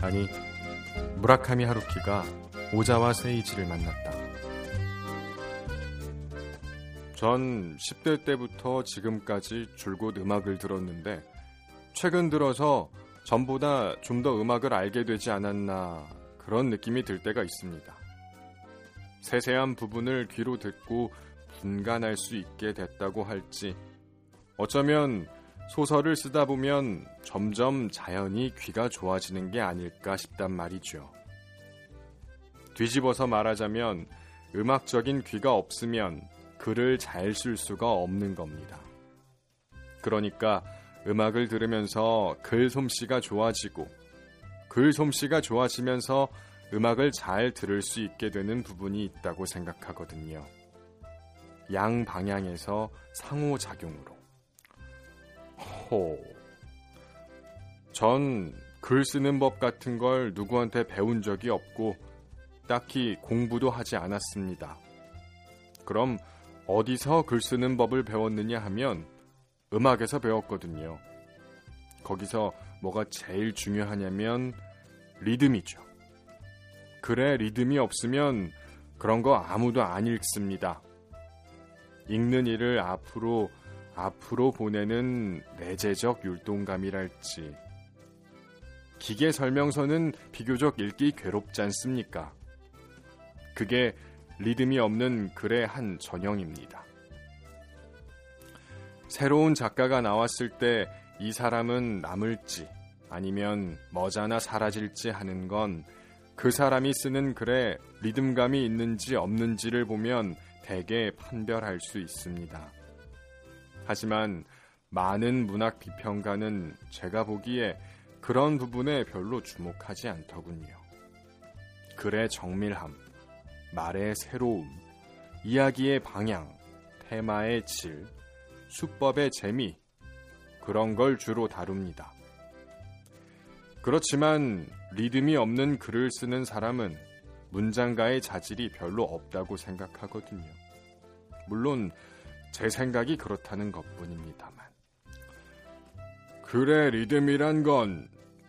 아니, 무라카미 하루키가 오자와 세이지를 만났다. 전 10대 때부터 지금까지 줄곧 음악을 들었는데 최근 들어서 전보다 좀 더 음악을 알게 되지 않았나 그런 느낌이 들 때가 있습니다. 세세한 부분을 귀로 듣고 분간할 수 있게 됐다고 할지 어쩌면 소설을 쓰다 보면 점점 자연히 귀가 좋아지는 게 아닐까 싶단 말이죠. 뒤집어서 말하자면 음악적인 귀가 없으면 글을 잘 쓸 수가 없는 겁니다. 그러니까 음악을 들으면서 글 솜씨가 좋아지고 글 솜씨가 좋아지면서 음악을 잘 들을 수 있게 되는 부분이 있다고 생각하거든요. 양 방향에서 상호작용으로. 호. 전 글 쓰는 법 같은 걸 누구한테 배운 적이 없고 딱히 공부도 하지 않았습니다. 그럼 어디서 글 쓰는 법을 배웠느냐 하면 음악에서 배웠거든요. 거기서 뭐가 제일 중요하냐면 리듬이죠. 글에 리듬이 없으면 그런 거 아무도 안 읽습니다. 읽는 일을 앞으로 앞으로 보내는 내재적 율동감이랄지. 기계 설명서는 비교적 읽기 괴롭지 않습니까? 그게 리듬이 없는 글의 한 전형입니다. 새로운 작가가 나왔을 때 이 사람은 남을지 아니면 머자나 사라질지 하는 건 그 사람이 쓰는 글에 리듬감이 있는지 없는지를 보면 대개 판별할 수 있습니다. 하지만 많은 문학 비평가는 제가 보기에 그런 부분에 별로 주목하지 않더군요. 글의 정밀함, 말의 새로움, 이야기의 방향, 테마의 질, 수법의 재미, 그런 걸 주로 다룹니다. 그렇지만 리듬이 없는 글을 쓰는 사람은 문장가의 자질이 별로 없다고 생각하거든요. 물론 제 생각이 그렇다는 것 뿐입니다만. 글의 리듬이란 건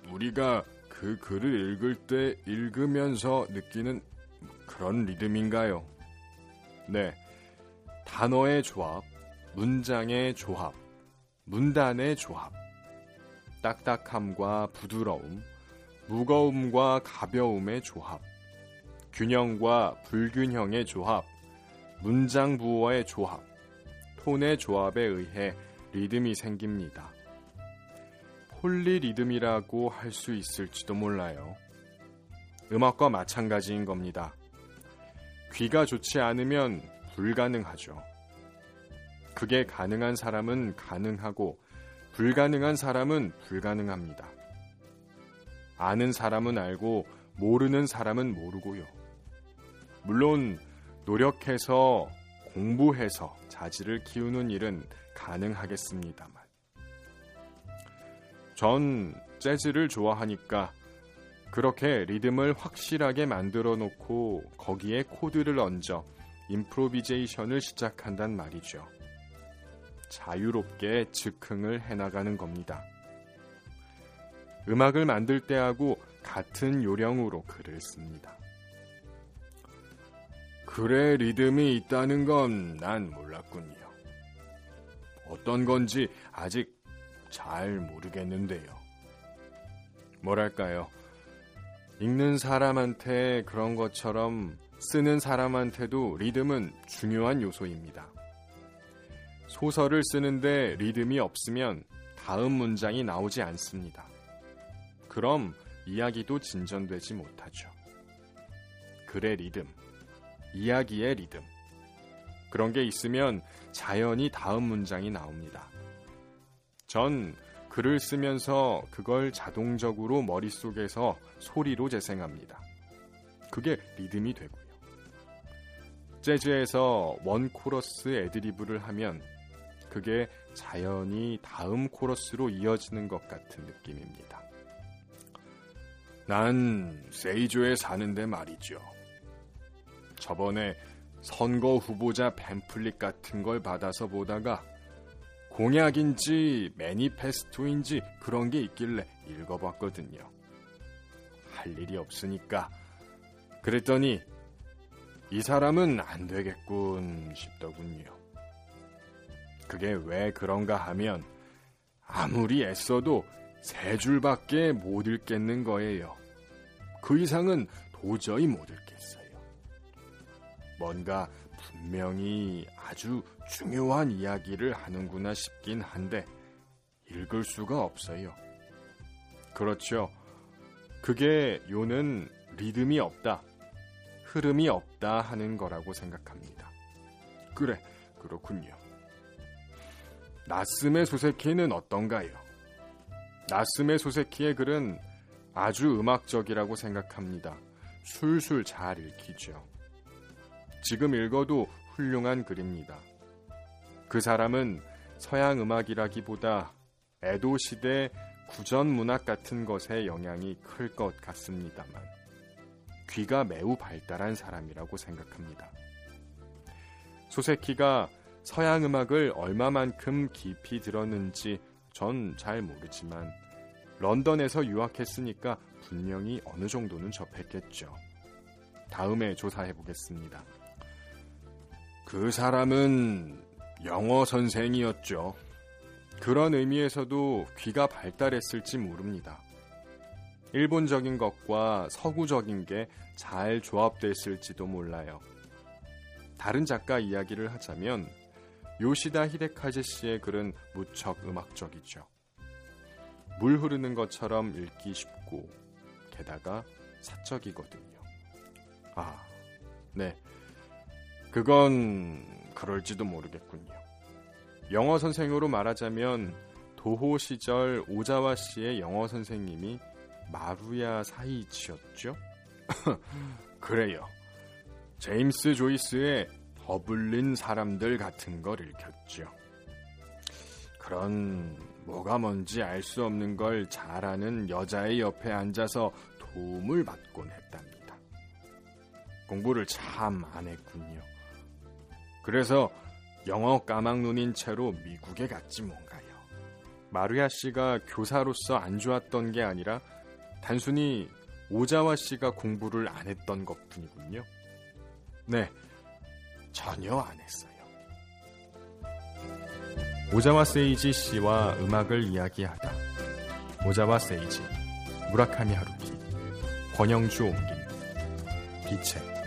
우리가 그 글을 읽을 때 읽으면서 느끼는 그런 리듬인가요? 네. 단어의 조합, 문장의 조합, 문단의 조합, 딱딱함과 부드러움, 무거움과 가벼움의 조합, 균형과 불균형의 조합, 문장 부호의 조합, 톤의 조합에 의해 리듬이 생깁니다. 폴리리듬이라고 할 수 있을지도 몰라요. 음악과 마찬가지인 겁니다. 귀가 좋지 않으면 불가능하죠. 그게 가능한 사람은 가능하고 불가능한 사람은 불가능합니다. 아는 사람은 알고 모르는 사람은 모르고요. 물론 노력해서 공부해서 자질을 키우는 일은 가능하겠습니다만. 전 재즈를 좋아하니까 그렇게 리듬을 확실하게 만들어 놓고 거기에 코드를 얹어 임프로비제이션을 시작한단 말이죠. 자유롭게 즉흥을 해나가는 겁니다. 음악을 만들 때하고 같은 요령으로 글을 씁니다. 글의 리듬이 있다는 건 난 몰랐군요. 어떤 건지 아직 잘 모르겠는데요. 뭐랄까요. 읽는 사람한테 그런 것처럼 쓰는 사람한테도 리듬은 중요한 요소입니다. 소설을 쓰는데 리듬이 없으면 다음 문장이 나오지 않습니다. 그럼 이야기도 진전되지 못하죠. 글의 리듬, 이야기의 리듬. 그런 게 있으면 자연히 다음 문장이 나옵니다. 전 글을 쓰면서 그걸 자동적으로 머릿속에서 소리로 재생합니다. 그게 리듬이 되고요. 재즈에서 원 코러스 애드리브를 하면 그게 자연히 다음 코러스로 이어지는 것 같은 느낌입니다. 난 세이조에 사는데 말이죠. 저번에 선거 후보자 팸플릿 같은 걸 받아서 보다가 공약인지 매니페스토인지 그런 게 있길래 읽어봤거든요. 할 일이 없으니까. 그랬더니 이 사람은 안 되겠군 싶더군요. 그게 왜 그런가 하면 아무리 애써도 세 줄밖에 못 읽겠는 거예요. 그 이상은 도저히 못 읽겠어요. 뭔가 분명히 아주 중요한 이야기를 하는구나 싶긴 한데 읽을 수가 없어요. 그렇죠. 그게 요는 리듬이 없다, 흐름이 없다 하는 거라고 생각합니다. 그래, 그렇군요. 나스메 소세키는 어떤가요? 나스메 소세키의 글은 아주 음악적이라고 생각합니다. 술술 잘 읽히죠. 지금 읽어도 훌륭한 글입니다. 그 사람은 서양 음악이라기보다 에도 시대 구전 문학 같은 것에 영향이 클 것 같습니다만 귀가 매우 발달한 사람이라고 생각합니다. 소세키가 서양 음악을 얼마만큼 깊이 들었는지 전 잘 모르지만 런던에서 유학했으니까 분명히 어느 정도는 접했겠죠. 다음에 조사해 보겠습니다. 그 사람은 영어 선생이었죠. 그런 의미에서도 귀가 발달했을지 모릅니다. 일본적인 것과 서구적인 게 잘 조합됐을지도 몰라요. 다른 작가 이야기를 하자면 요시다 히데카즈 씨의 글은 무척 음악적이죠. 물 흐르는 것처럼 읽기 쉽고 게다가 사적이거든요. 아, 네. 그건 그럴지도 모르겠군요. 영어 선생으로 말하자면 도호 시절 오자와 씨의 영어 선생님이 마루야 사이치였죠? 그래요. 제임스 조이스의 더블린 사람들 같은 걸 읽혔죠. 그런 뭐가 뭔지 알 수 없는 걸 잘하는 여자의 옆에 앉아서 도움을 받곤 했답니다. 공부를 참 안 했군요. 그래서 영어 까막눈인 채로 미국에 갔지 뭔가요. 마루야 씨가 교사로서 안 좋았던 게 아니라 단순히 오자와 씨가 공부를 안 했던 것 뿐이군요. 네, 전혀 안 했어요. 오자와 세이지 씨와 음악을 이야기하다. 오자와 세이지, 무라카미 하루키, 권영주 옮김, 비체.